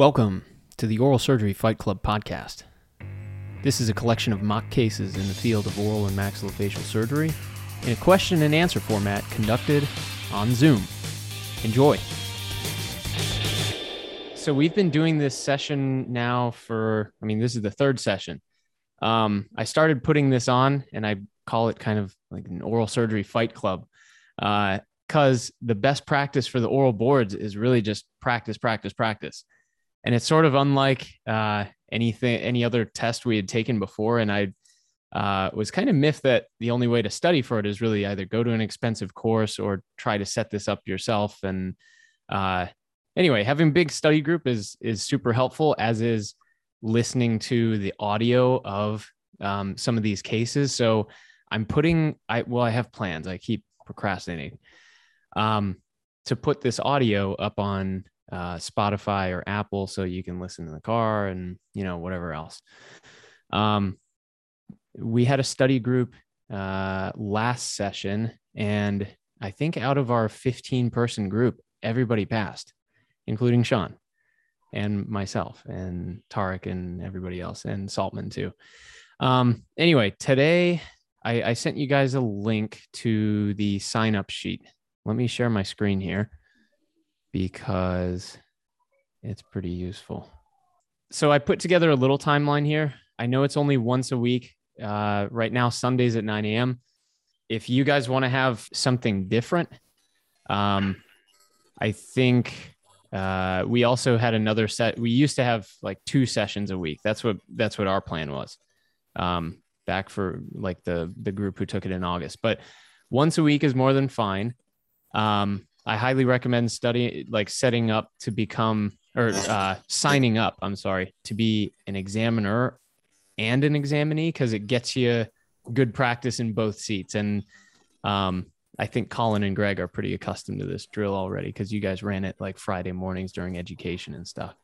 Welcome to the Oral Surgery Fight Club podcast. This is a collection of mock cases in the field of oral and maxillofacial surgery in a question and answer format conducted on Zoom. Enjoy. So, we've been doing this session now for, I mean, this is the third session. Um, I started putting this on and I call it kind of like an oral surgery fight club because uh, the best practice for the oral boards is really just practice, practice, practice and it's sort of unlike uh, anything any other test we had taken before. And i uh, was kind of miffed that the only way to study for it is really either go to an expensive course or try to set this up yourself. And uh, anyway having big study group is is super helpful as is listening to the audio of um, some of these cases. So i'm putting i well i have plans. I keep procrastinating. Um, to put this audio up on uh, Spotify or Apple, so you can listen in the car and you know whatever else. Um, we had a study group uh, last session, and I think out of our 15 person group, everybody passed, including Sean and myself and Tarek and everybody else and Saltman too. Um, anyway, today I, I sent you guys a link to the sign up sheet. Let me share my screen here because it's pretty useful. So I put together a little timeline here. I know it's only once a week. Uh, right now, Sundays at 9 a.m. If you guys want to have something different, um, I think uh, we also had another set. We used to have like two sessions a week. That's what that's what our plan was. Um, back for like the the group who took it in August, but once a week is more than fine. Um, I highly recommend studying, like setting up to become or uh, signing up. I'm sorry to be an examiner and an examinee because it gets you good practice in both seats. And um, I think Colin and Greg are pretty accustomed to this drill already because you guys ran it like Friday mornings during education and stuff.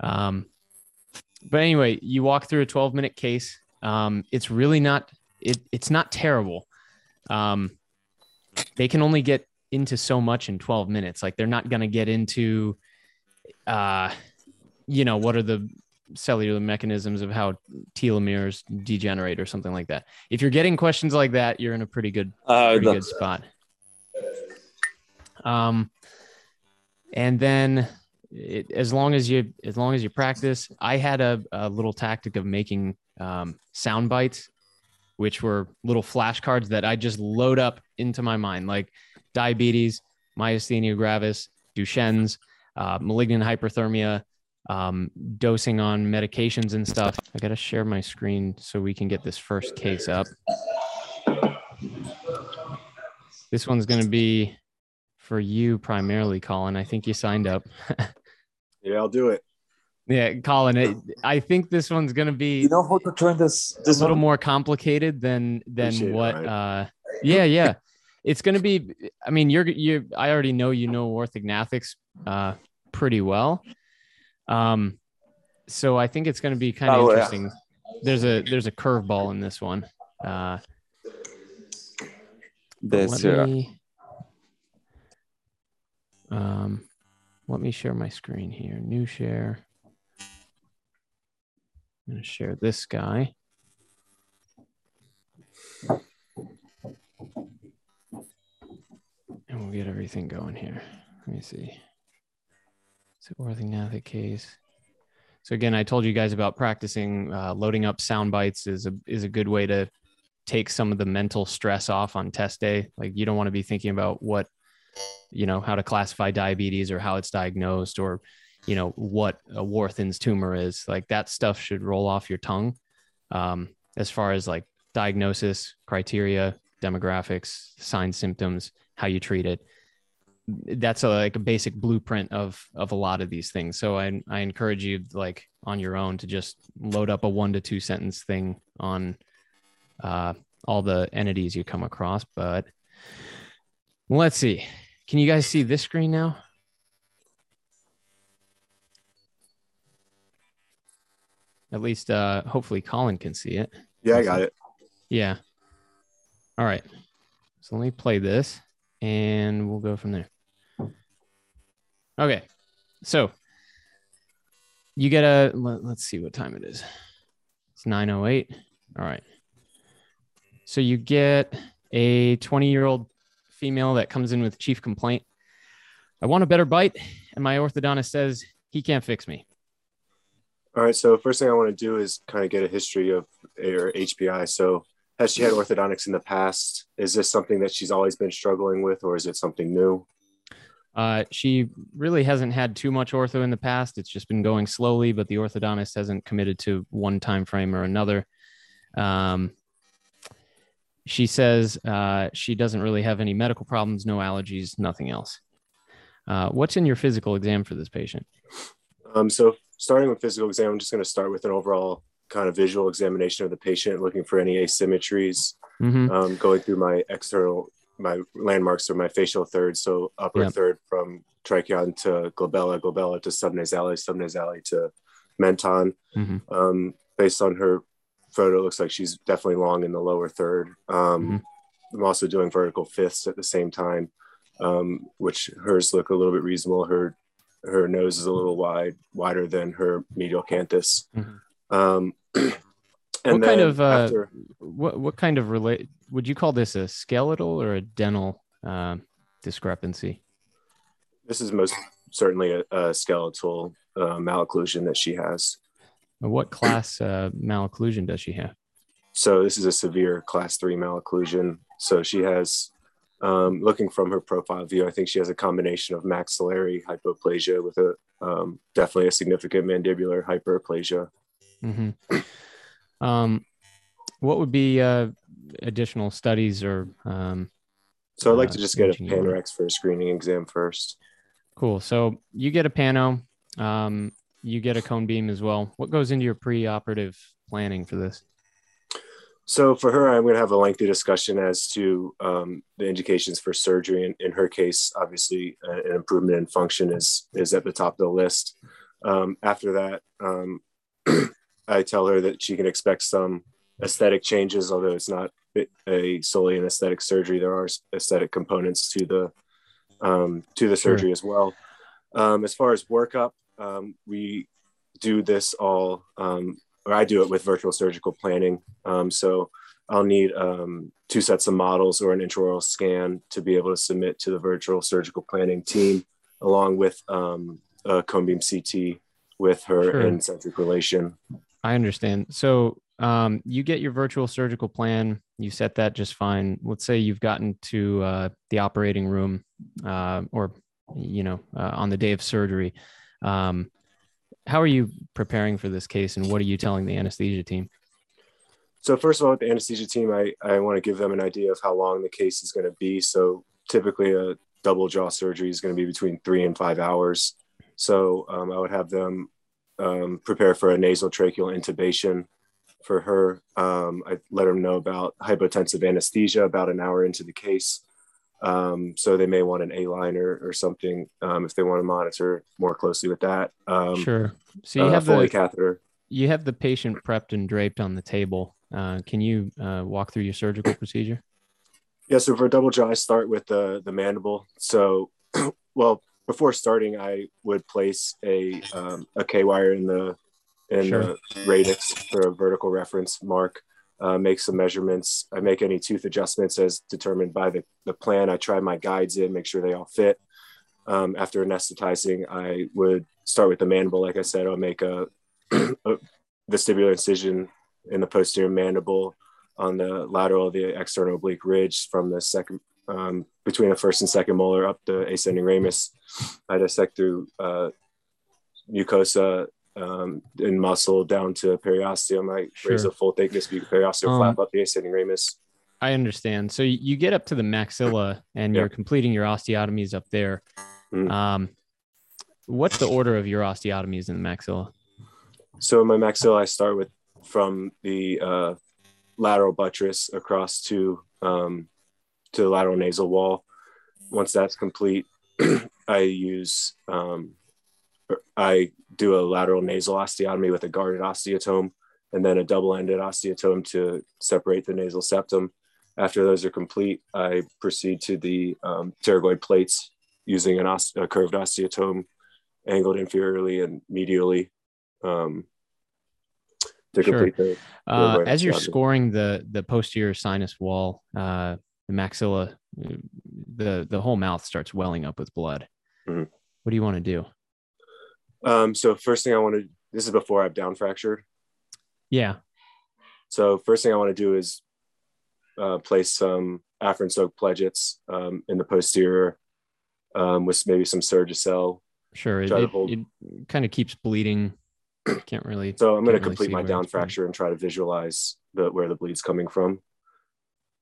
Um, but anyway, you walk through a 12 minute case. Um, it's really not it, it's not terrible. Um, they can only get into so much in 12 minutes. Like they're not going to get into, uh, you know, what are the cellular mechanisms of how telomeres degenerate or something like that. If you're getting questions like that, you're in a pretty good, uh, pretty good spot. Um, and then it, as long as you, as long as you practice, I had a, a little tactic of making um, sound bites, which were little flashcards that I just load up into my mind. Like diabetes, myasthenia gravis, Duchenne's, uh, malignant hyperthermia, um, dosing on medications and stuff. I got to share my screen so we can get this first case up. This one's going to be for you primarily, Colin. I think you signed up. yeah, I'll do it. Yeah, Colin, it, I think this one's going to be you know how to turn this, this a little one? more complicated than than Appreciate what. It, right? uh, yeah, yeah it's going to be i mean you're you i already know you know orthognathics uh pretty well um so i think it's going to be kind of oh, interesting yeah. there's a there's a curveball in this one uh this let me, um let me share my screen here new share i'm going to share this guy and we'll get everything going here. Let me see. Is So orthognathic case. So again, I told you guys about practicing uh, loading up sound bites is a is a good way to take some of the mental stress off on test day. Like you don't want to be thinking about what you know how to classify diabetes or how it's diagnosed or you know what a Warthin's tumor is. Like that stuff should roll off your tongue. Um, as far as like diagnosis criteria, demographics, signs, symptoms, how you treat it that's a, like a basic blueprint of of a lot of these things so i i encourage you like on your own to just load up a one to two sentence thing on uh, all the entities you come across but let's see can you guys see this screen now at least uh hopefully colin can see it yeah i got it yeah all right so let me play this and we'll go from there. Okay. So you get a let, us see what time it is. It's 908. All right. So you get a 20 year old female that comes in with chief complaint. I want a better bite, and my orthodontist says he can't fix me. All right. So first thing I want to do is kind of get a history of her HPI. So has she had orthodontics in the past? Is this something that she's always been struggling with, or is it something new? Uh, she really hasn't had too much ortho in the past. It's just been going slowly, but the orthodontist hasn't committed to one time frame or another. Um, she says uh, she doesn't really have any medical problems, no allergies, nothing else. Uh, what's in your physical exam for this patient? Um, so, starting with physical exam, I'm just going to start with an overall kind of visual examination of the patient, looking for any asymmetries, mm-hmm. um, going through my external my landmarks or my facial third. So upper yep. third from trichion to glabella, glabella to subnasale, subnasale to menton. Mm-hmm. Um, based on her photo, it looks like she's definitely long in the lower third. Um, mm-hmm. I'm also doing vertical fifths at the same time, um, which hers look a little bit reasonable. Her her nose is a little wide, wider than her medial canthus. Mm-hmm. Um, what kind of uh, after, what what kind of relate would you call this a skeletal or a dental uh, discrepancy? This is most certainly a, a skeletal uh, malocclusion that she has. What class uh, malocclusion does she have? So this is a severe class three malocclusion. So she has, um, looking from her profile view, I think she has a combination of maxillary hypoplasia with a um, definitely a significant mandibular hyperplasia. Mm-hmm. Um, what would be uh, additional studies or? Um, so I'd like uh, to just get a Panorex for a screening exam first. Cool. So you get a Pano, um, you get a cone beam as well. What goes into your pre-operative planning for this? So for her, I'm going to have a lengthy discussion as to um, the indications for surgery. In, in her case, obviously, uh, an improvement in function is is at the top of the list. Um, after that, um, I tell her that she can expect some aesthetic changes, although it's not a solely an aesthetic surgery. There are aesthetic components to the um, to the surgery sure. as well. Um, as far as workup, um, we do this all, um, or I do it with virtual surgical planning. Um, so I'll need um, two sets of models or an intraoral scan to be able to submit to the virtual surgical planning team, along with a cone beam CT with her sure. in centric relation. I understand. So um, you get your virtual surgical plan, you set that just fine. Let's say you've gotten to uh, the operating room uh, or, you know, uh, on the day of surgery. Um, how are you preparing for this case and what are you telling the anesthesia team? So first of all, with the anesthesia team, I, I want to give them an idea of how long the case is going to be. So typically a double jaw surgery is going to be between three and five hours. So um, I would have them um, prepare for a nasal tracheal intubation for her. Um, I let them know about hypotensive anesthesia about an hour into the case. Um, so they may want an A line or, something um, if they want to monitor more closely with that. Um, sure. So you uh, have the catheter. You have the patient prepped and draped on the table. Uh, can you uh, walk through your surgical procedure? Yeah. So for a double jaw, I start with the the mandible. So, well, before starting, I would place a um, a K wire in the in sure. the radix for a vertical reference mark. Uh, make some measurements. I make any tooth adjustments as determined by the, the plan. I try my guides in, make sure they all fit. Um, after anesthetizing, I would start with the mandible. Like I said, I'll make a, a vestibular incision in the posterior mandible on the lateral of the external oblique ridge from the second um, between the first and second molar up the ascending ramus. I dissect through uh, mucosa um, and muscle down to periosteum. I sure. raise a full thickness periosteal um, flap up the ascending ramus. I understand. So you get up to the maxilla and yeah. you're completing your osteotomies up there. Mm. Um, what's the order of your osteotomies in the maxilla? So in my maxilla, I start with from the uh, lateral buttress across to um, to the lateral nasal wall. Once that's complete, I use um, I do a lateral nasal osteotomy with a guarded osteotome and then a double-ended osteotome to separate the nasal septum. After those are complete, I proceed to the um, pterygoid plates using an os- a curved osteotome angled inferiorly and medially um, to Sure. complete the. Uh, right as you're it. scoring the the posterior sinus wall, uh, the maxilla, uh, the the whole mouth starts welling up with blood. Mhm. What do you want to do? Um, so first thing I want to. This is before I've down fractured. Yeah, So first thing I want to do is uh, place some Afrin soaked pledgets um, in the posterior um, with maybe some Surgicel. sure. It, it, it kind of keeps bleeding. Can't really. So I'm going to Can't really complete my down fracture and try to visualize the where the bleed's coming from.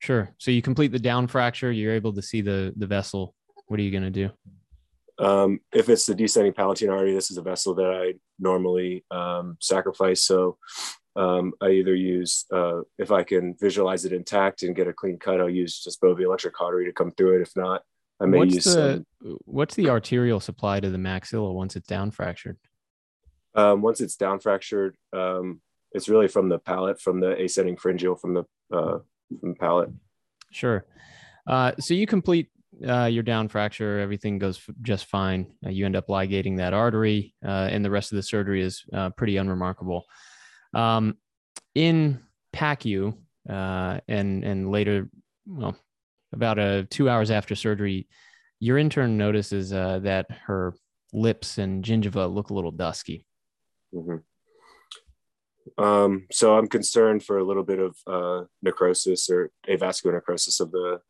Sure. So you complete the down fracture. You're able to see the the vessel. What are you gonna do? Um, if it's the descending palatine artery, this is a vessel that I normally um, sacrifice. So um, I either use, uh, if I can visualize it intact and get a clean cut, I'll use just bovie electric cautery to come through it. If not, I may what's use the some. what's the arterial supply to the maxilla once it's down fractured? Um, once it's down fractured, um, it's really from the palate, from the ascending pharyngeal, from the uh, from the palate. Sure. Uh, so you complete uh, your down fracture, everything goes f- just fine. Uh, you end up ligating that artery, uh, and the rest of the surgery is uh, pretty unremarkable. Um, in PACU, uh, and and later, well, about two hours after surgery, your intern notices uh, that her lips and gingiva look a little dusky. Mhm. Um, so I'm concerned for a little bit of uh, necrosis or avascular necrosis of the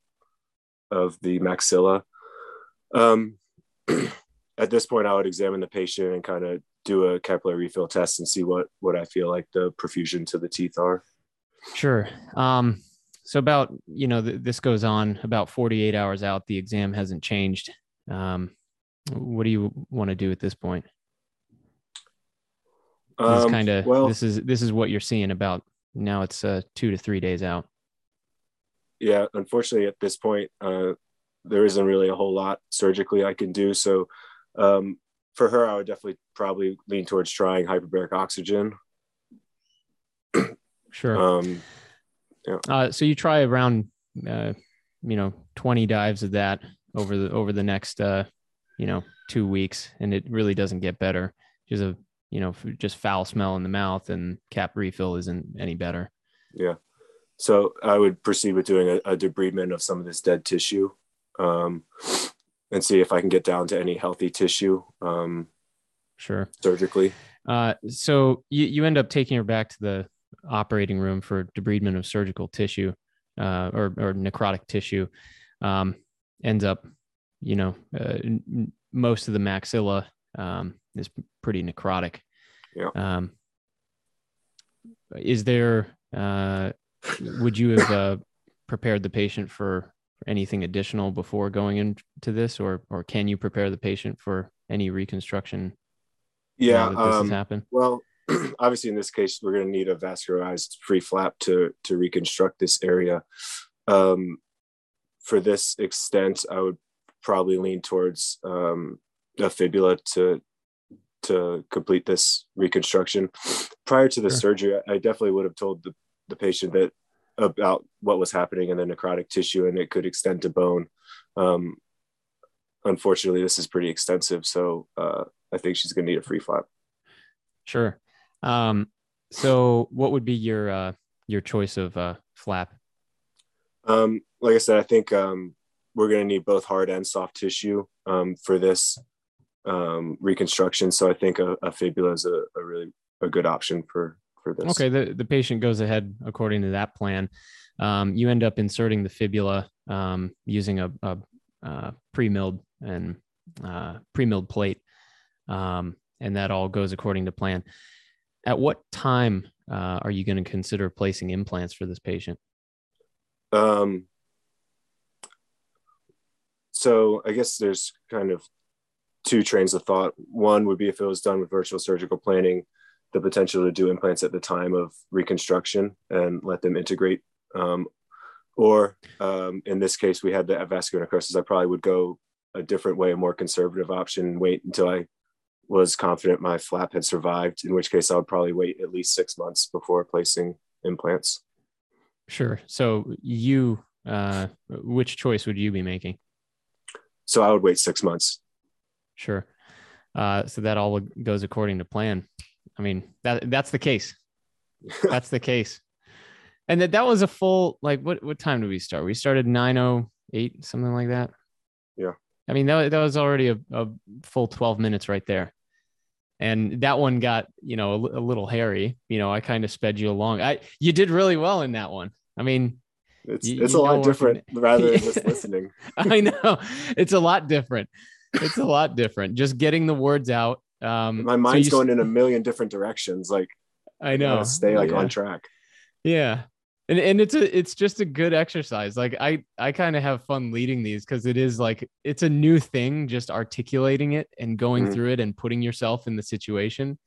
of the maxilla. Um, at this point, I would examine the patient and kind of do a capillary refill test and see what what I feel like the perfusion to the teeth are. Sure. Um, so about you know th- this goes on about 48 hours out. The exam hasn't changed. Um, what do you want to do at this point? This Um, kind of well, this is this is what you're seeing about now. It's uh, two to three days out. Yeah, unfortunately, at this point, uh, there isn't really a whole lot surgically I can do. So, um, for her, I would definitely probably lean towards trying hyperbaric oxygen. Sure. Um, Uh, so you try around, uh, you know, 20 dives of that over the over the next, uh, you know, two weeks, and it really doesn't get better. Just a you know just foul smell in the mouth, and cap refill isn't any better. Yeah. So I would proceed with doing a, a debridement of some of this dead tissue um, and see if I can get down to any healthy tissue um, Sure. surgically. Uh, so you, you end up taking her back to the operating room for debridement of surgical tissue uh, or, or necrotic tissue. Um, ends up, you know, uh, n- most of the maxilla um, is pretty necrotic. Yeah. Um, is there, uh, would you have uh, prepared the patient for anything additional before going into this, or or can you prepare the patient for any reconstruction? Yeah. that this has Um, happened. well, obviously, in this case, we're going to need a vascularized free flap to to reconstruct this area. Um, for this extent, I would probably lean towards um, a fibula to to complete this reconstruction. Prior to the Sure. surgery, I definitely would have told the, the patient that about what was happening in the necrotic tissue and it could extend to bone. Um, unfortunately, this is pretty extensive, so uh, I think she's going to need a free flap. Sure. Um, so what would be your uh, your choice of uh, flap? Um, like I said, I think um, we're going to need both hard and soft tissue um, for this um, reconstruction. So I think a, a fibula is a, a really a good option for for this. Okay, the, the patient goes ahead according to that plan. Um, you end up inserting the fibula um, using a, a, uh pre-milled and uh, pre-milled plate, um, and that all goes according to plan. At what time uh, are you going to consider placing implants for this patient? Um, so I guess there's kind of two trains of thought. One would be if it was done with virtual surgical planning, the potential to do implants at the time of reconstruction and let them integrate. Um, or um, in this case, we had the vascular necrosis. I probably would go a different way, a more conservative option, wait until I was confident my flap had survived. In which case, I would probably wait at least six months before placing implants. Sure. So you, uh, which choice would you be making? So I would wait six months. Sure. Uh, so that all goes according to plan. I mean, that that's the case. that's the case. And that that was a full like what what time did we start? We started 908 something like that. Yeah. I mean, that, that was already a, a full 12 minutes right there. And that one got, you know, a, a little hairy. You know, I kind of sped you along. I you did really well in that one. I mean, it's you, it's you a lot different rather than just listening. I know. It's a lot different. It's a lot different. Just getting the words out. Um, My mind's so going in a million different directions. Like I know. Stay like yeah. on track. Yeah and and it's a it's just a good exercise like i i kind of have fun leading these because it is like it's a new thing just articulating it and going mm-hmm. through it and putting yourself in the situation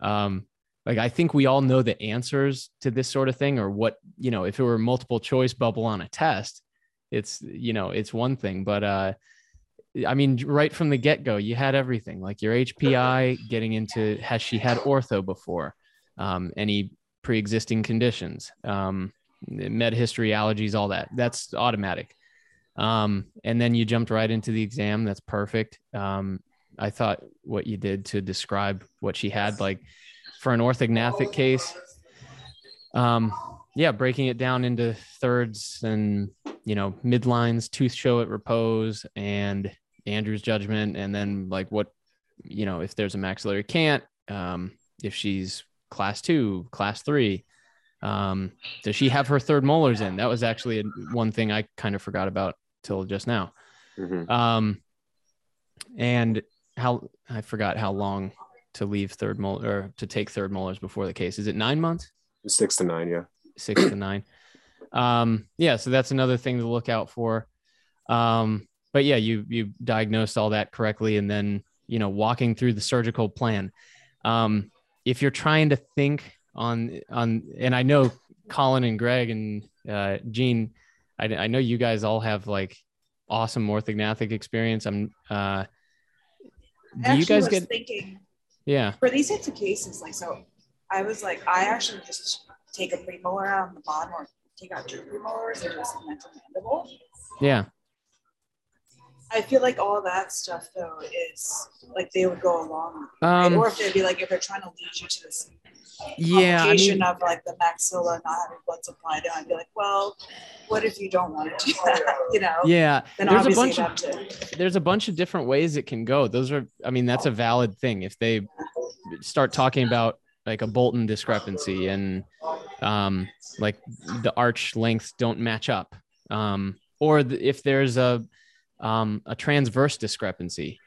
um like i think we all know the answers to this sort of thing or what you know if it were multiple choice bubble on a test it's you know it's one thing but uh i mean right from the get-go you had everything like your hpi getting into has she had ortho before um any pre-existing conditions, um, med history, allergies, all that. That's automatic. Um, and then you jumped right into the exam. That's perfect. Um, I thought what you did to describe what she had, like for an orthognathic case, um, yeah, breaking it down into thirds and you know midlines, tooth show at repose, and Andrew's judgment, and then like what you know if there's a maxillary cant, um, if she's class two, class three. Um, does she have her third molars in? That was actually one thing I kind of forgot about till just now. Mm-hmm. Um, and how I forgot how long to leave third molar or to take third molars before the case. Is it nine months? Six to nine, yeah. Six to nine. Um, yeah, so that's another thing to look out for. Um, but yeah, you you diagnosed all that correctly, and then you know walking through the surgical plan. Um, if you're trying to think on on and I know Colin and Greg and uh, Gene, I, I know you guys all have like awesome orthognathic experience. I'm uh do you guys get thinking yeah for these types of cases like so I was like I actually just take a premolar out on the bottom or take out two premolars and just a mandible. Yeah. I feel like all that stuff though is like they would go along, right? um, or if they'd be like if they're trying to lead you to this yeah complication I mean, of like the maxilla not having blood supply down, I'd be like, well, what if you don't want to do that? You know? Yeah. Then there's a bunch of there's a bunch of different ways it can go. Those are, I mean, that's a valid thing. If they start talking about like a Bolton discrepancy and um, like the arch lengths don't match up, um, or the, if there's a um, a transverse discrepancy,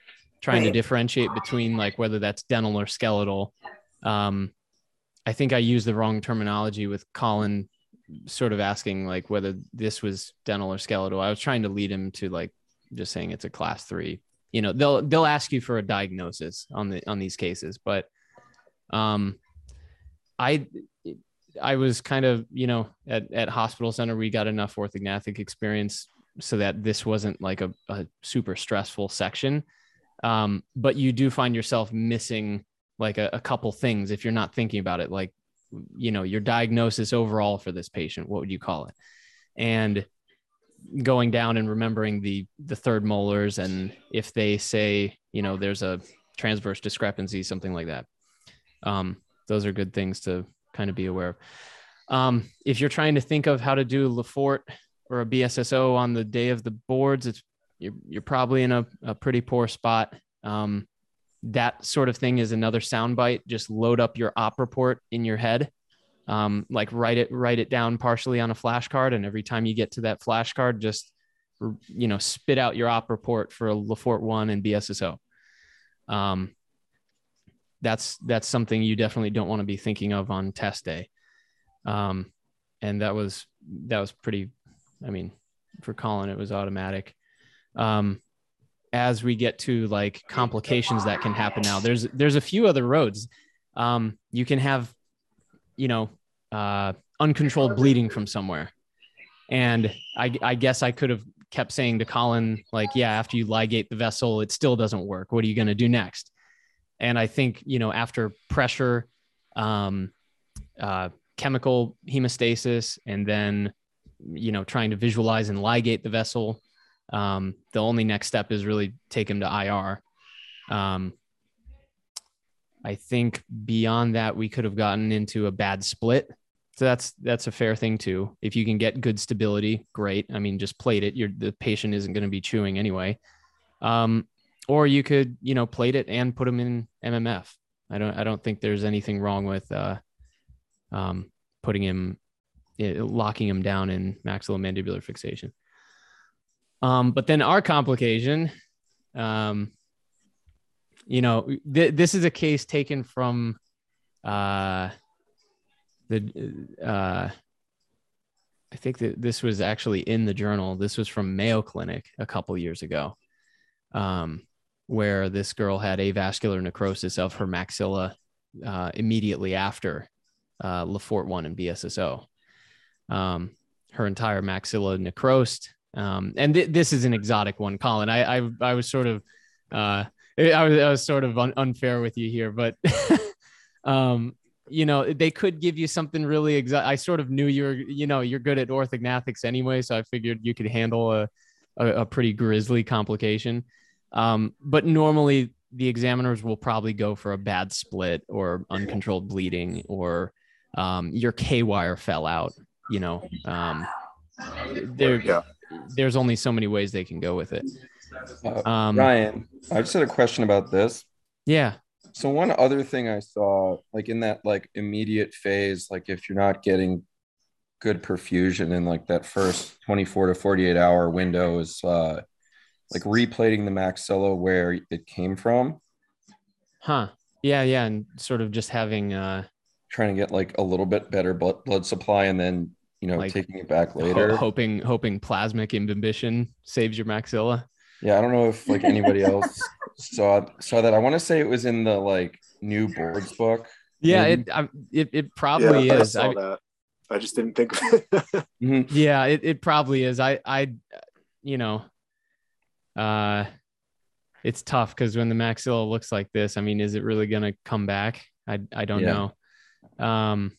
trying right. to differentiate between like whether that's dental or skeletal. Um, I think I used the wrong terminology with Colin sort of asking like whether this was dental or skeletal. I was trying to lead him to like just saying it's a class three. You know, they'll they'll ask you for a diagnosis on the on these cases, but um I I was kind of, you know, at, at hospital center, we got enough orthognathic experience so that this wasn't like a, a super stressful section. Um, but you do find yourself missing like a, a couple things if you're not thinking about it, like, you know, your diagnosis overall for this patient, what would you call it? And going down and remembering the the third molars and if they say you know there's a transverse discrepancy something like that um, those are good things to kind of be aware of um, if you're trying to think of how to do Lefort or a BSSO on the day of the boards, it's you're, you're probably in a, a pretty poor spot. Um, that sort of thing is another soundbite. Just load up your op report in your head. Um, like write it, write it down partially on a flashcard. And every time you get to that flashcard, just, you know, spit out your op report for a Lefort one and BSSO. Um, that's, that's something you definitely don't want to be thinking of on test day. Um, and that was, that was pretty I mean, for Colin, it was automatic. Um, as we get to like complications that can happen now, there's there's a few other roads. Um, you can have, you know, uh, uncontrolled bleeding from somewhere, and I, I guess I could have kept saying to Colin, like, yeah, after you ligate the vessel, it still doesn't work. What are you going to do next? And I think you know after pressure, um, uh, chemical hemostasis, and then you know, trying to visualize and ligate the vessel. Um, the only next step is really take him to IR. Um, I think beyond that, we could have gotten into a bad split. So that's that's a fair thing too. If you can get good stability, great. I mean, just plate it. You're the patient isn't going to be chewing anyway. Um, or you could, you know, plate it and put them in MMF. I don't I don't think there's anything wrong with uh, um, putting him, locking him down in maxillomandibular fixation. Um, but then our complication, um, you know, th- this is a case taken from uh, the, uh, I think that this was actually in the journal. This was from Mayo Clinic a couple years ago, um, where this girl had avascular necrosis of her maxilla uh, immediately after uh, Lefort 1 and BSSO. Um, her entire maxilla necrosed. Um, and th- this is an exotic one, Colin. I, I, I was sort of, uh, I was, I was sort of un- unfair with you here, but, um, you know, they could give you something really exact. I sort of knew you were, you know, you're good at orthognathics anyway. So I figured you could handle a, a, a pretty grisly complication. Um, but normally the examiners will probably go for a bad split or uncontrolled bleeding or um, your K wire fell out. You know, um, there, yeah. there's only so many ways they can go with it. Uh, um, Ryan, I just had a question about this. Yeah. So one other thing I saw, like in that like immediate phase, like if you're not getting good perfusion in like that first 24 to 48 hour window is uh like replating the maxilla where it came from. Huh. Yeah, yeah, and sort of just having uh trying to get like a little bit better blood, blood supply and then you know like taking it back later. ho- hoping hoping plasmic imbibition saves your maxilla? Yeah i don't know if like anybody else saw saw that. I want to say it was in the like new boards book. Yeah it, it it probably yeah, is. I, saw I, that. I just didn't think mm-hmm. yeah it, it probably is. I i you know uh it's tough because when the maxilla looks like this i mean is it really going to come back? I i don't yeah. know. Um,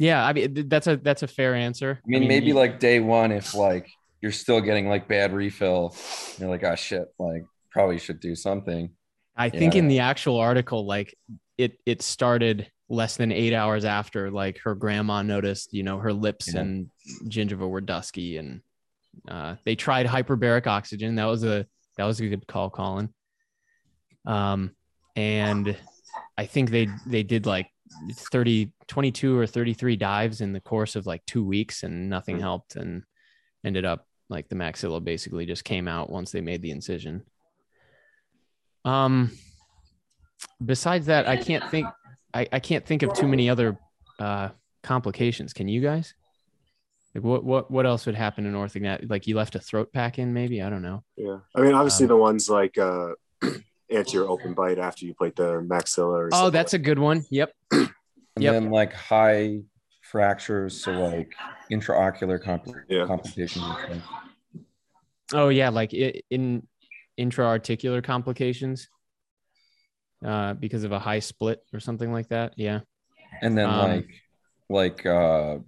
yeah, I mean that's a that's a fair answer. I mean, I mean maybe you, like day one, if like you're still getting like bad refill, you're like, oh shit, like probably should do something. I think in the actual article, like it it started less than eight hours after like her grandma noticed, you know, her lips yeah. and gingiva were dusky and uh, they tried hyperbaric oxygen. That was a that was a good call, Colin. Um, and I think they they did like 30 22 or 33 dives in the course of like two weeks and nothing mm-hmm. helped and ended up like the maxilla basically just came out once they made the incision. Um besides that i can't think i, I can't think of too many other uh complications. Can you guys? Like what what what else would happen in orthognat like you left a throat pack in maybe? I don't know. Yeah. I mean obviously um, the ones like uh anterior open bite after you plate the maxilla. oh, that's like. a good one. Yep. and yep. then like high fractures, so like intraocular compl- yeah. complications. Oh yeah, like in intra-articular complications uh, because of a high split or something like that. Yeah. And then um, like like uh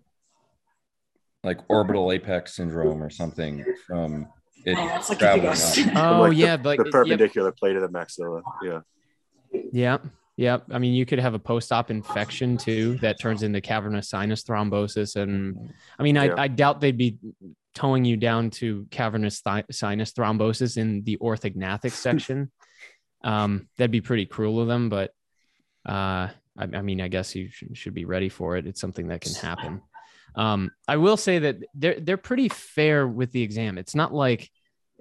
like orbital apex syndrome or something from it oh, like traveling Oh like yeah, the, like the perpendicular yep. plate of the maxilla. Yeah. Yeah. Yeah. I mean, you could have a post-op infection too that turns into cavernous sinus thrombosis. And I mean, I, yeah. I doubt they'd be towing you down to cavernous th- sinus thrombosis in the orthognathic section. um, that'd be pretty cruel of them, but uh, I, I mean, I guess you should, should be ready for it. It's something that can happen. Um, I will say that they're they're pretty fair with the exam. It's not like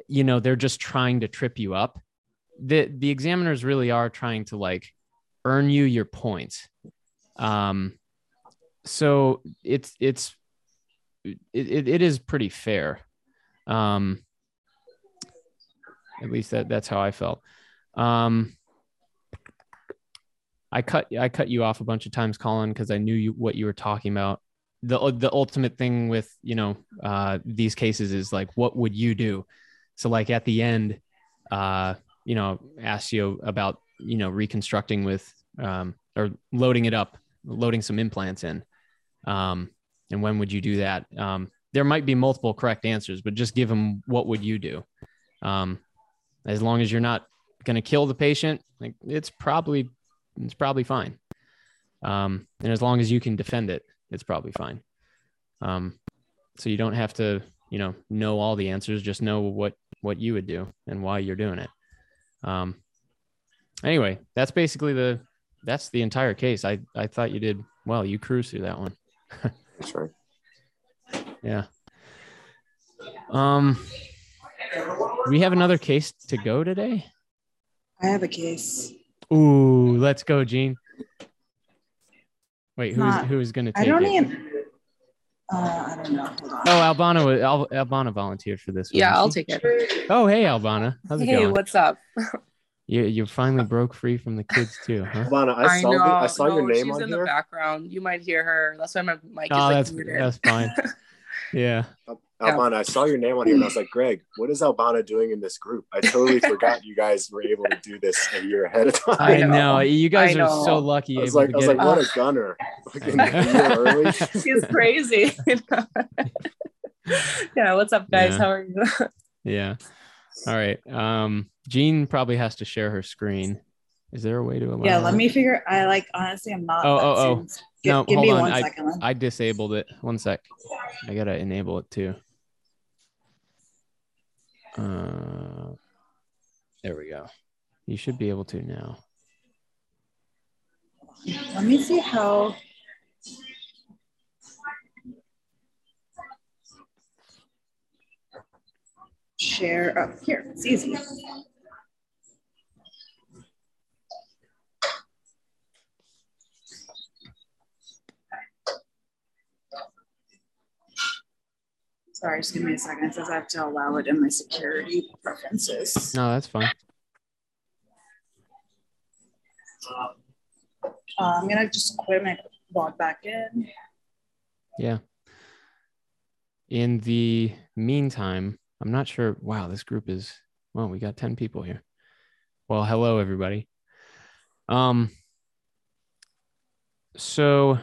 you know they're just trying to trip you up. The the examiners really are trying to like earn you your points. Um, so it's it's it, it, it is pretty fair. Um, at least that that's how I felt. Um, I cut I cut you off a bunch of times, Colin, because I knew you what you were talking about the the ultimate thing with you know uh, these cases is like what would you do? So like at the end uh, you know ask you about you know reconstructing with um, or loading it up loading some implants in. Um, and when would you do that? Um, there might be multiple correct answers but just give them what would you do? Um, as long as you're not going to kill the patient like it's probably it's probably fine. Um, and as long as you can defend it, it's probably fine. Um, so you don't have to, you know, know all the answers. Just know what what you would do and why you're doing it. Um, anyway, that's basically the that's the entire case. I I thought you did well. You cruised through that one. That's right. Yeah. Um, we have another case to go today. I have a case. Ooh, let's go, Gene. Wait, who's Not- who's gonna take I don't it? even. Uh, I don't know. Oh, Albana, wa- Al, Albana volunteered for this. One, Yeah, I'll she? take it. Oh, hey, Albana, how's it Hey, going? what's up? You you finally broke free from the kids too, huh? Lana, I, saw, the, I saw your no, name she's on in here. the background. You might hear her. That's why my mic is Oh, like that's muted. that's fine. Yeah. Albana, I saw your name on here and I was like, Greg, what is Albana doing in this group? I totally forgot you guys were able to do this a year ahead of time. I I know. know. You guys I are so lucky. I was able like, to I was get like, it. what a gunner! Like, I in- know. a year early. She's crazy. yeah, what's up, guys? Yeah. How are you? Yeah. All right. Um, Jean probably has to share her screen. Is there a way to allow? Yeah, let me figure. I like honestly, I'm not. Oh, oh, oh. No, give hold me on. one I- second. I disabled it. One sec. I gotta enable it too. Uh, there we go. You should be able to now. Let me see how. Share up here. It's easy. Sorry, just give me a second. It says I have to allow it in my security preferences. No, that's fine. Uh, I'm gonna just quit my log back in. Yeah. In the meantime, I'm not sure. Wow, this group is well, we got 10 people here. Well, hello everybody. Um so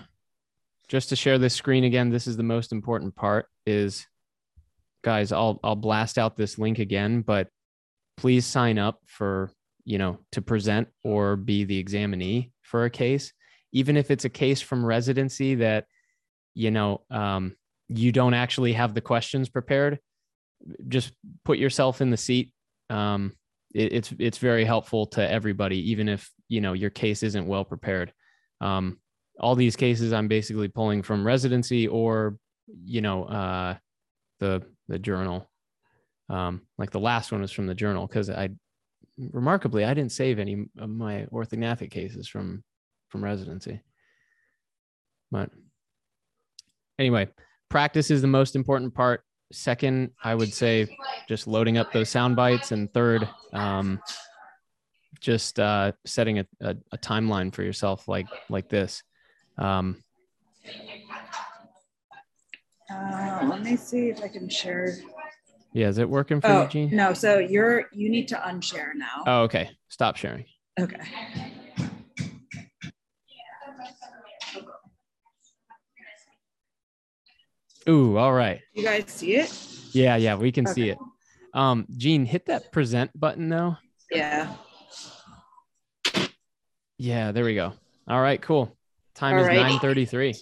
just to share this screen again, this is the most important part is guys, I'll I'll blast out this link again, but please sign up for, you know, to present or be the examinee for a case, even if it's a case from residency that you know um, you don't actually have the questions prepared just put yourself in the seat. Um, it, it's it's very helpful to everybody even if you know your case isn't well prepared. Um, all these cases i'm basically pulling from residency or you know uh, the the journal um, like the last one was from the journal because i remarkably i didn't save any of my orthognathic cases from from residency but anyway, practice is the most important part. Second, I would say just loading up those sound bites. And third, um, just uh, setting a, a, a timeline for yourself like like this. Um, Uh, let me see if I can share. yeah, is it working for Oh you, Gene? no, so you're you need to unshare now. Oh, okay. Stop sharing. Okay. Ooh, all right. You guys see it? Yeah, yeah, we can see it. Um, Gene, hit that present button though. Yeah. Yeah, there we go. All right, cool. Time All is right. 933.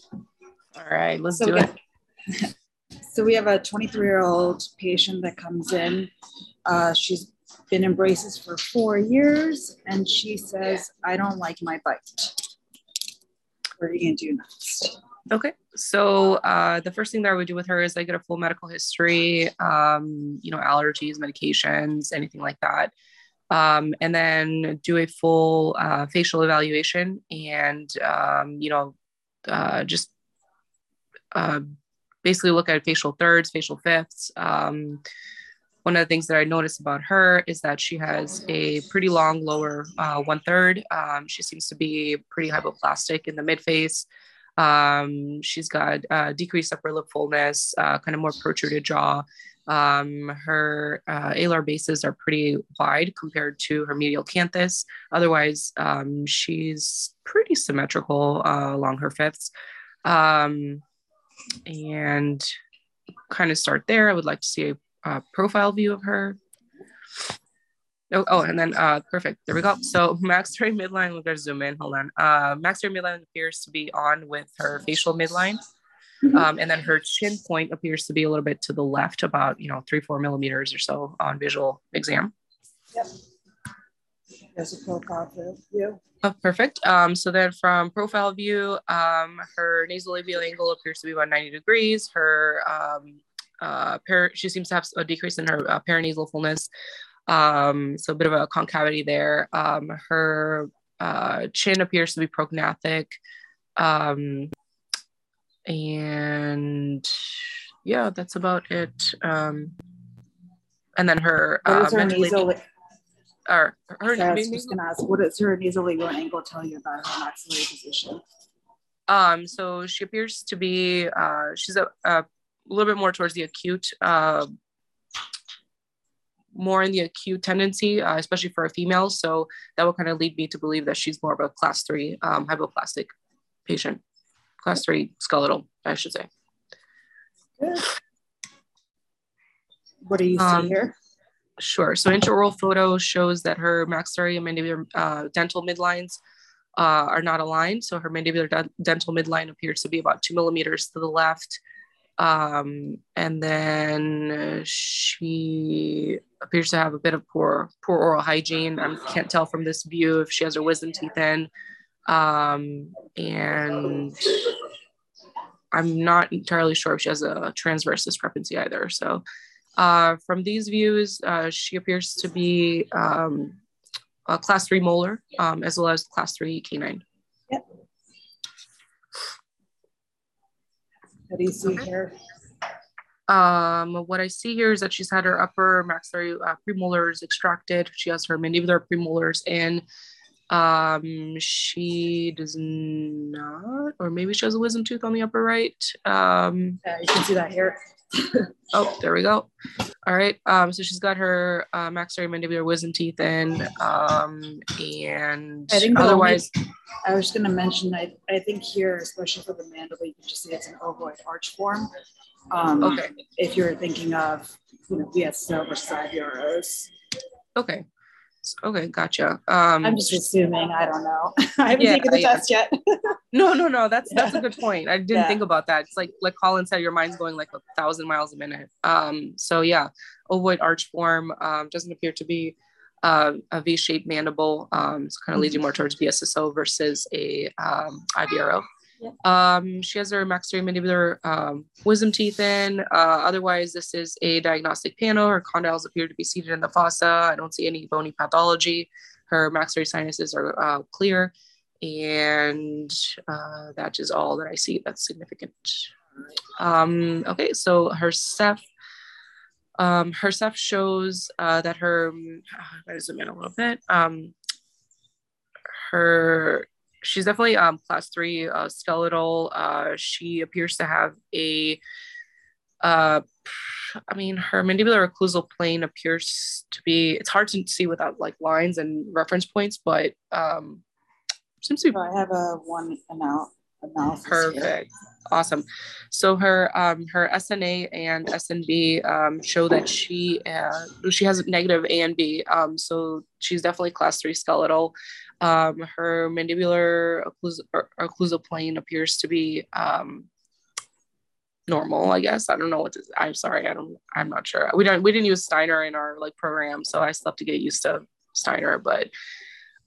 All right, let's So do we it. So we have a 23 year old patient that comes in. Uh, she's been in braces for four years, and she says, "I don't like my bite." What are you gonna do next? Okay. So uh, the first thing that I would do with her is I get a full medical history, um, you know, allergies, medications, anything like that. Um, and then do a full uh, facial evaluation and, um, you know, uh, just uh, basically look at facial thirds, facial fifths. Um, one of the things that I noticed about her is that she has a pretty long lower uh, one third. Um, she seems to be pretty hypoplastic in the mid face. Um, she's got uh, decreased upper lip fullness, uh, kind of more protruded jaw. Um, her uh, alar bases are pretty wide compared to her medial canthus. Otherwise, um, she's pretty symmetrical uh, along her fifths. Um, and kind of start there. I would like to see a, a profile view of her. Oh, oh, and then uh, perfect. There we go. So maxillary midline. We're gonna zoom in. Hold on. Uh, maxillary midline appears to be on with her facial midline, mm-hmm. um, and then her chin point appears to be a little bit to the left, about you know three four millimeters or so on visual exam. Yep. There's a profile view. Oh, perfect. Um, so then from profile view, um, her nasolabial angle appears to be about 90 degrees. Her um, uh, per- she seems to have a decrease in her uh, paranasal fullness. Um, so a bit of a concavity there. Um, her uh, chin appears to be prognathic. Um, and yeah, that's about it. Um, and then her, uh, her nasal, or her, I was just gonna ask, what does her nasolabial angle tell you about her maxillary position? Um, so she appears to be, uh, she's a, a little bit more towards the acute, uh, more in the acute tendency, uh, especially for a female. So that will kind of lead me to believe that she's more of a class three um, hypoplastic patient, class three skeletal, I should say. Good. What do you see um, here? Sure. So intraoral photo shows that her maxillary and mandibular uh, dental midlines uh, are not aligned. So her mandibular de- dental midline appears to be about two millimeters to the left. Um, and then she appears to have a bit of poor poor oral hygiene. I can't tell from this view if she has her wisdom teeth in. Um, and I'm not entirely sure if she has a transverse discrepancy either. So uh, from these views, uh, she appears to be um, a class three molar um, as well as class three canine. Yep. What do you see here? Um, what I see here is that she's had her upper maxillary uh, premolars extracted. She has her mandibular premolars in. Um, she does not, or maybe she has a wisdom tooth on the upper right. Um, yeah, you can see that here. Oh, there we go. All right. Um, so she's got her uh, maxillary mandibular wisdom teeth in. Um, and I think otherwise, only, I was going to mention, I, I think here, especially for the mandible, you can just see it's an ovoid arch form. Um, okay. If you're thinking of, you know, BSO versus IVROs. Okay. Okay, gotcha. Um, I'm just assuming. I don't know. I haven't yeah, taken the yeah. test yet. no, no, no. That's that's a good point. I didn't yeah. think about that. It's like like Colin said, your mind's going like a thousand miles a minute. Um, so yeah, ovoid arch form um, doesn't appear to be uh, a V-shaped mandible. Um, so kind of leads you more towards BSSO versus a um, IVRO. Um, she has her maxillary mandibular um, wisdom teeth in. Uh, otherwise, this is a diagnostic panel. Her condyles appear to be seated in the fossa. I don't see any bony pathology. Her maxillary sinuses are uh, clear. And uh, that is all that I see that's significant. Um, okay, so her Ceph, um, her Ceph shows uh, that her, uh, I zoom in a little bit, um, her she's definitely um, class three uh, skeletal. Uh, she appears to have a, uh, I mean, her mandibular occlusal plane appears to be, it's hard to see without like lines and reference points, but um, seems to be. I have a one amount analysis. Perfect. Here. Awesome. So her um, her SNA and SNB um, show that she uh, she has negative A and B. Um, so she's definitely class three skeletal. Um, her mandibular occlusal plane appears to be um, normal, I guess. I don't know what to, I'm sorry. I don't, I'm not sure. We don't, we didn't use Steiner in our like program. So I still have to get used to Steiner, but,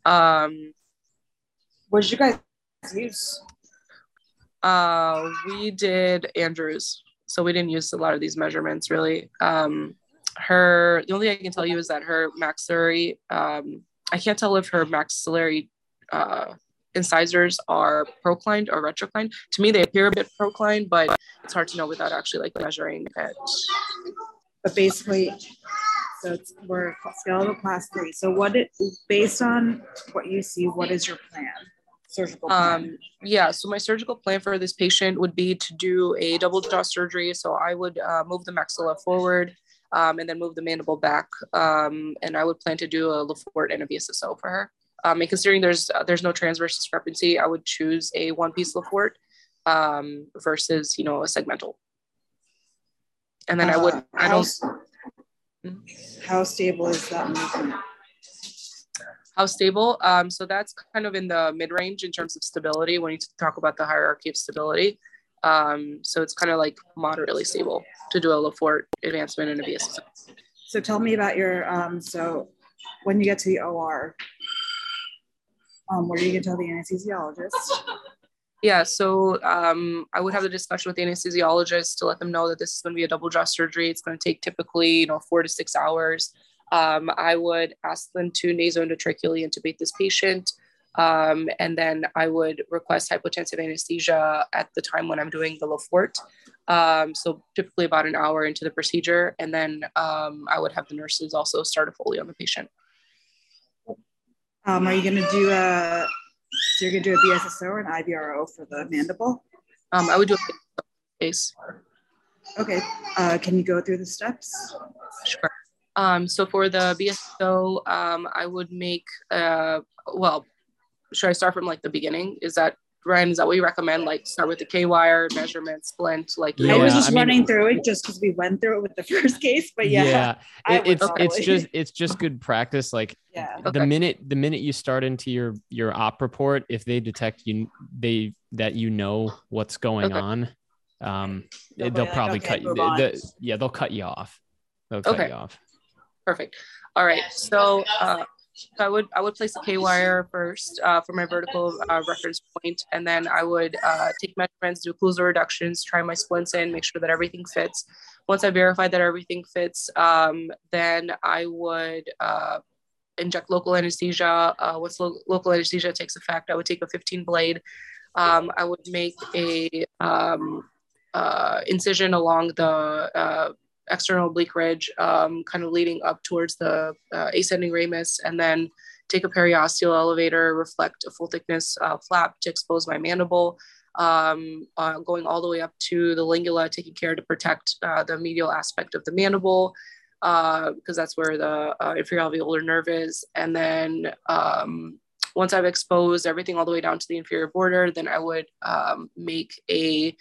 um, what did you guys use? Uh, we did Andrews. So we didn't use a lot of these measurements really. Um, her, the only thing I can tell you is that her maxillary, um, I can't tell if her maxillary uh, incisors are proclined or retroclined. To me, they appear a bit proclined, but it's hard to know without actually like measuring it. But basically, so it's, we're skeletal class three. So what it based on what you see, what is your plan? Surgical plan. Um, yeah, so my surgical plan for this patient would be to do a double jaw surgery. So I would uh, move the maxilla forward um, and then move the mandible back. Um, and I would plan to do a Le Fort and a BSSO for her. Um, and considering there's uh, there's no transverse discrepancy, I would choose a one piece Le Fort um, versus you know a segmental. And then uh, I would I don't. How, how stable is that movement? How stable? Um, so that's kind of in the mid range in terms of stability when you talk about the hierarchy of stability. Um, so it's kind of like moderately stable to do a Le Fort advancement and a BSSO. So tell me about your, um, so when you get to the OR, um, what are you going to tell the anesthesiologist? Yeah, so um, I would have the discussion with the anesthesiologist to let them know that this is going to be a double jaw surgery. It's going to take typically, you know, four to six hours. Um, I would ask them to nasoendotracheally intubate this patient. Um, and then I would request hypotensive anesthesia at the time when I'm doing the Le Fort. Um, so typically about an hour into the procedure. And then um, I would have the nurses also start a Foley on the patient. Um, are you going to do a, so you're going to do a BSSO or an IVRO for the mandible? Um, I would do a case. Okay. Uh, can you go through the steps? Sure. Um, so for the BSO, um, I would make, uh, well, should I start from like the beginning? Is that Ryan? Is that what you recommend? Like start with the K wire measurement, splint. Like yeah, I was just I running mean, through it just because we went through it with the first case. But yeah, yeah, it, it's probably. it's just it's just good practice. Like yeah. the okay. minute the minute you start into your your op report, if they detect you they that you know what's going okay. on, um, they'll, they'll probably okay, cut you. The, yeah, they'll cut you off. They'll cut you off. Perfect. All right. So uh, so I would I would place the K wire first uh, for my vertical uh, reference point, and then I would uh, take measurements, do occlusal reductions, try my splints in, make sure that everything fits. Once I verified that everything fits, um, then I would uh, inject local anesthesia. Uh, once lo- local anesthesia takes effect, I would take a 15 blade. Um, I would make a um, uh, incision along the external oblique ridge, um, kind of leading up towards the uh, ascending ramus, and then take a periosteal elevator, reflect a full thickness uh, flap to expose my mandible, um, uh, going all the way up to the lingula, taking care to protect uh, the medial aspect of the mandible, because uh, that's where the uh, inferior alveolar nerve is. And then um, once I've exposed everything all the way down to the inferior border, then I would um, make a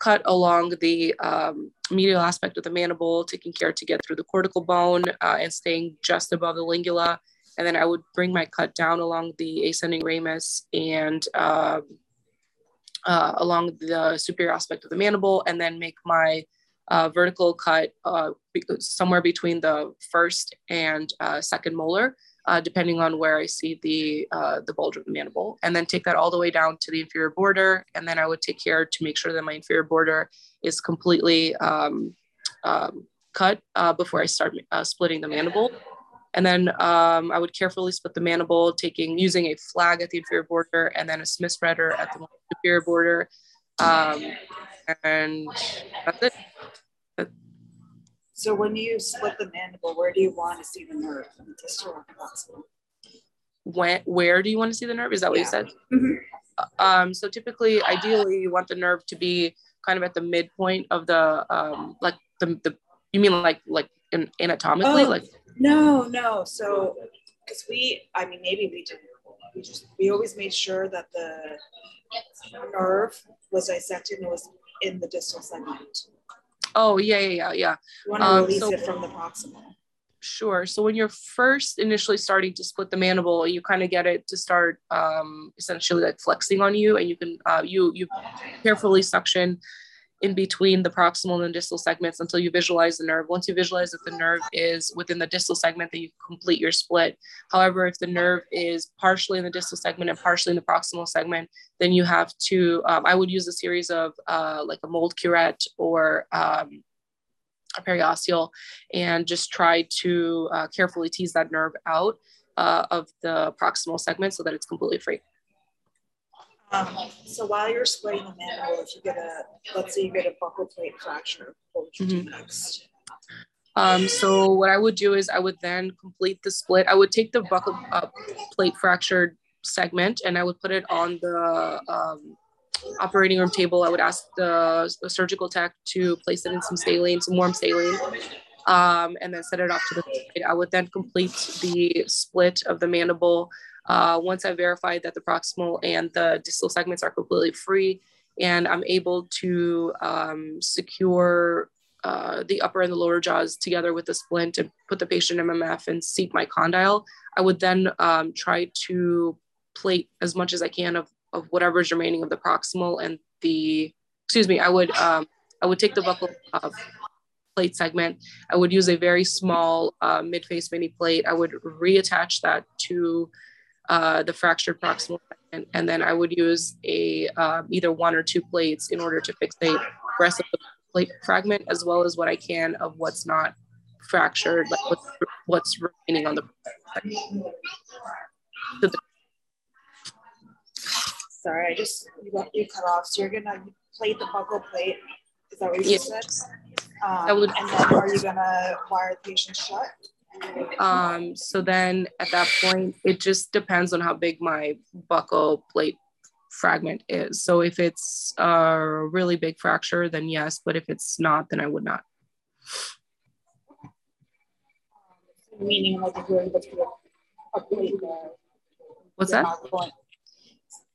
cut along the um, medial aspect of the mandible, taking care to get through the cortical bone uh, and staying just above the lingula. And then I would bring my cut down along the ascending ramus and uh, uh, along the superior aspect of the mandible, and then make my uh, vertical cut uh, somewhere between the first and uh, second molar uh, depending on where I see the uh, the bulge of the mandible, and then take that all the way down to the inferior border, and then I would take care to make sure that my inferior border is completely um, um, cut uh, before I start uh, splitting the mandible. And then um, I would carefully split the mandible, taking using a flag at the inferior border and then a Smith spreader at the superior border. Um, and that's it. So when you split the mandible, where do you want to see the nerve? The distal or proximal? When, where do you want to see the nerve? Is that what yeah. you said? Mm-hmm. Um, so typically, ideally, you want the nerve to be kind of at the midpoint of the um, like the, the you mean like like in, anatomically oh, like no no so because we I mean maybe we didn't we just we always made sure that the nerve was dissected and was in the distal segment. Oh yeah, yeah, yeah, yeah. You want to um, release so, it from the proximal. Sure. So when you're first initially starting to split the mandible, you kind of get it to start um, essentially like flexing on you, and you can uh, you you carefully suction in between the proximal and the distal segments until you visualize the nerve. Once you visualize that the nerve is within the distal segment, then you complete your split. However, if the nerve is partially in the distal segment and partially in the proximal segment, then you have to, um, I would use a series of uh, like a Molt curette or um, a periosteal and just try to uh, carefully tease that nerve out uh, of the proximal segment so that it's completely free. Um, so while you're splitting the mandible, if you get a, let's say you get a buccal plate fracture, what would you mm-hmm. do next? Um, so what I would do is I would then complete the split. I would take the buckle uh, plate fractured segment and I would put it on the um, operating room table. I would ask the, the, surgical tech to place it in some saline, some warm saline, um, and then set it off to the side. I would then complete the split of the mandible uh, once I verified that the proximal and the distal segments are completely free and I'm able to um, secure uh, the upper and the lower jaws together with the splint and put the patient in MMF and seat my condyle, I would then um, try to plate as much as I can of, of whatever is remaining of the proximal and the, excuse me, I would, um, I would take the buccal uh, plate segment. I would use a very small uh, mid-face mini plate. I would reattach that to uh, the fractured proximal segment, and then I would use a uh, either one or two plates in order to fixate the rest of the plate fragment as well as what I can of what's not fractured, like what's, what's remaining on the. Sorry, I just you got you cut off. So you're gonna plate the buccal plate. Is that what you just said? Um, would- and then are you gonna wire the patient shut? Um, so then at that point, it just depends on how big my buccal plate fragment is. So if it's a really big fracture, then yes, but if it's not, then I would not. Meaning like if you're able to put a, a plate there. What's that?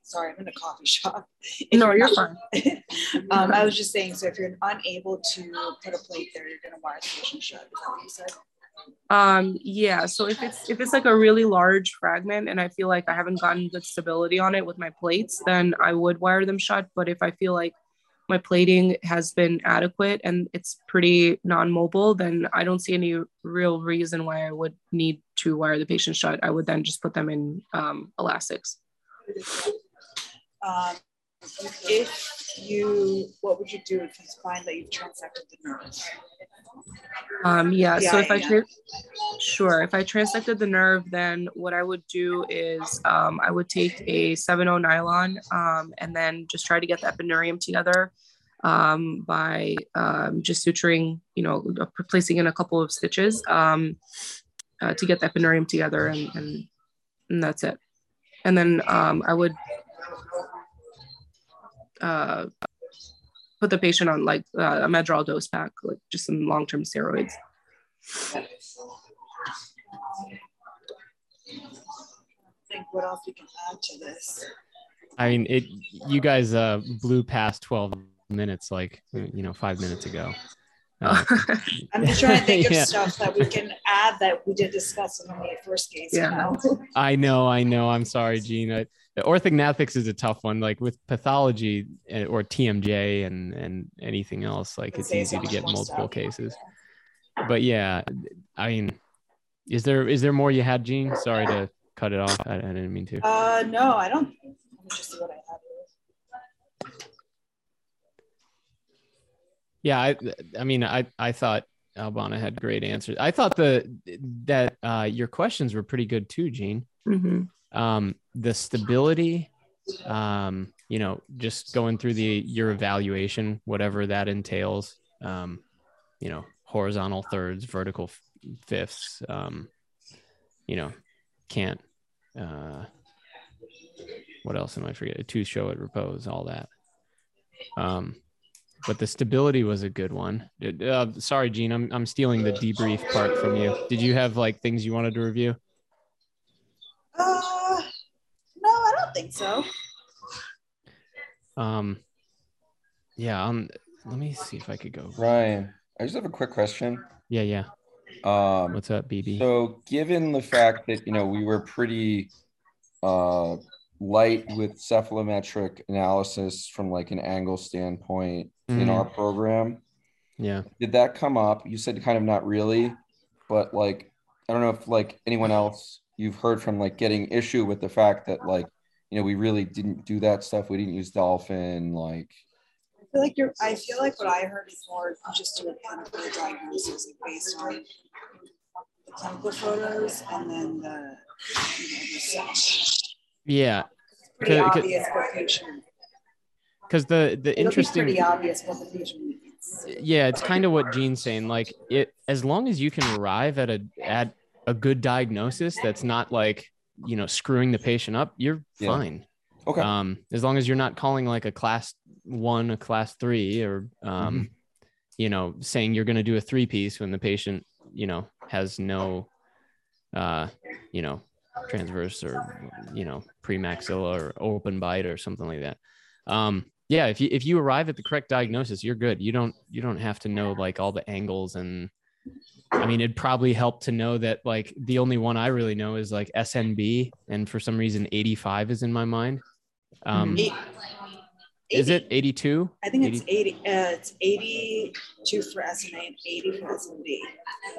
Sorry, I'm in a coffee shop. No, you're fine. um, I was just saying, so if you're unable to put a plate there, you're gonna wire the patient shut. Is that what you said? Um, yeah. So if it's if it's like a really large fragment and I feel like I haven't gotten good stability on it with my plates, then I would wire them shut. But if I feel like my plating has been adequate and it's pretty non-mobile, then I don't see any real reason why I would need to wire the patient shut. I would then just put them in um, elastics. Um, if you, what would you do if you find that you've transected the nerve? Um, yeah, so if I Yeah, tra- sure, if I transected the nerve, then what I would do is um, I would take a 7-0 nylon um, and then just try to get the epineurium together um, by um, just suturing, you know, uh, placing in a couple of stitches um, uh, to get the epineurium together, and, and and that's it. And then um, I would uh, put the patient on like uh, a Medrol dose pack, like just some long-term steroids. think what else we can add to this. I mean, it. You guys uh, blew past twelve minutes, like you know, five minutes ago. Uh, I'm just trying to think Yeah. of stuff that we can add that we did discuss in the first case. Yeah. know? I know, I know. I'm sorry, Gene. I, orthognathics is a tough one. Like with pathology uh, or TMJ and and anything else, like it's Say easy so to get multiple stuff. cases. But yeah, I mean, is there is there more you had, Gene? Sorry to cut it off. I, I didn't mean to. Uh, no, I don't. Just see what I have. Yeah, I I mean, I I thought Albana had great answers. I thought the that uh, your questions were pretty good too, Gene. Mhm. Um, the stability, um, you know, just going through the your evaluation, whatever that entails, um, you know, horizontal thirds, vertical fifths, um, you know, can't. Uh, what else am I forgetting? To show at repose, all that. Um, but the stability was a good one. Uh, sorry, Gene, I'm I'm stealing the debrief part from you. Did you have like things you wanted to review? Uh, no, I don't think so. Um, yeah. Um, let me see if I could go. Ryan, I just have a quick question. Yeah, yeah. Um, What's up, BB? so given the fact that you know we were pretty uh light with cephalometric analysis from like an angle standpoint in Mhm. our program, yeah. did that come up? You said kind of not really, but like I don't know if like anyone else you've heard from like getting issue with the fact that like you know we really didn't do that stuff. We didn't use dolphin like I feel like you're. I feel like what I heard is more just to a clinical diagnosis based on the clinical photos and then the, you know, the search. Yeah, Pretty Could- could- obvious what patient. because the the It'll interesting. pretty obvious what the patient needs. Yeah, it's kind of what Gene's saying. Like it, as long as you can arrive at a at a good diagnosis, that's not like you know screwing the patient up. You're Yeah. fine. okay. Um, as long as you're not calling like a class one, a class three, or um, you know, saying you're going to do a three piece when the patient, you know, has no, uh, you know, transverse or you know, premaxilla or open bite or something like that. Um, yeah, if you if you arrive at the correct diagnosis, you're good. You don't you don't have to know like all the angles and I mean, it'd probably help to know that like the only one I really know is like SNB, and for some reason, 85 is in my mind. Um, Eight- is it 82? I think it's 80. Uh, it's 82 for SNA and 80 for SNB.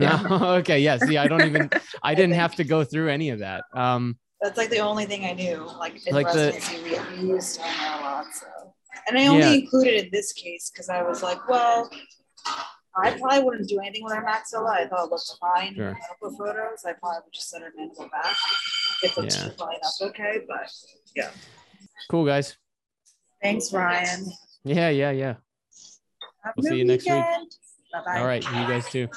Yeah. okay. Yeah. See, I don't even. I didn't have to go through any of that. Um, That's like the only thing I knew. Like in Like the- we, used on there a lot. So, and I only Yeah. included in this case because I was like, well, I probably wouldn't do anything with her maxilla. I thought it looked fine. Sure. Medical photos. I probably would just set her mandible back. If it's Yeah. probably not okay, but yeah. cool, guys. thanks, Ryan. Yeah. Yeah. Yeah. Have we'll see good you next week. Bye-bye. All right. You guys too.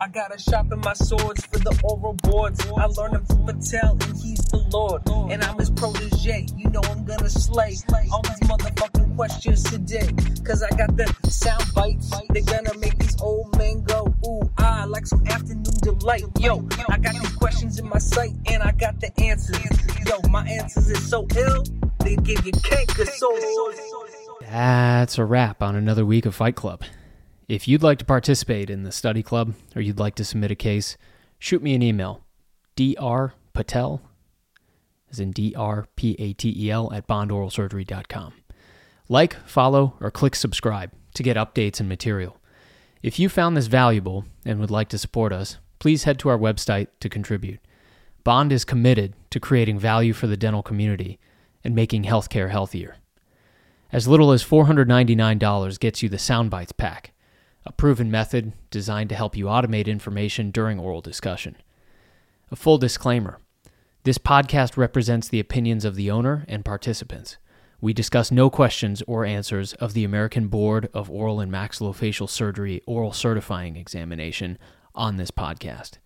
I gotta sharpen my swords for the oral boards. I learned him from Patel, and he's the Lord. And I'm his protege. You know I'm gonna slay all these motherfucking questions today. Cause I got the sound bites. They're gonna make these old men go, ooh, ah, like some afternoon delight. Yo, I got these questions in my sight, and I got the answers. Yo, my answers is so ill, they give you canker sores. That's a wrap on another week of Fight Club. If you'd like to participate in the study club or you'd like to submit a case, shoot me an email. Dr. Patel, as in D R P A T E L, at bondoralsurgery.com. Like, follow, or click subscribe to get updates and material. If you found this valuable and would like to support us, please head to our website to contribute. Bond is committed to creating value for the dental community and making healthcare healthier. As little as $499 gets you the Soundbites pack, a proven method designed to help you automate information during oral discussion. A full disclaimer this podcast represents the opinions of the owner and participants. We discuss no questions or answers of the American Board of Oral and Maxillofacial Surgery oral certifying examination on this podcast.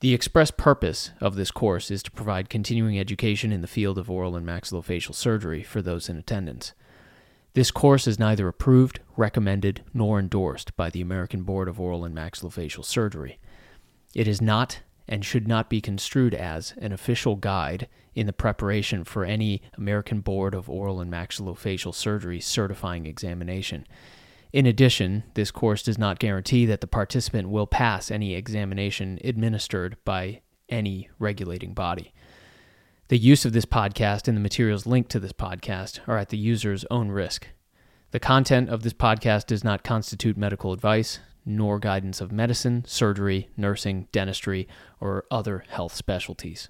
The express purpose of this course is to provide continuing education in the field of oral and maxillofacial surgery for those in attendance. This course is neither approved, recommended, nor endorsed by the American Board of Oral and Maxillofacial Surgery. It is not and should not be construed as an official guide in the preparation for any American Board of Oral and Maxillofacial Surgery certifying examination. In addition, this course does not guarantee that the participant will pass any examination administered by any regulating body. The use of this podcast and the materials linked to this podcast are at the user's own risk. The content of this podcast does not constitute medical advice, nor guidance of medicine, surgery, nursing, dentistry, or other health specialties.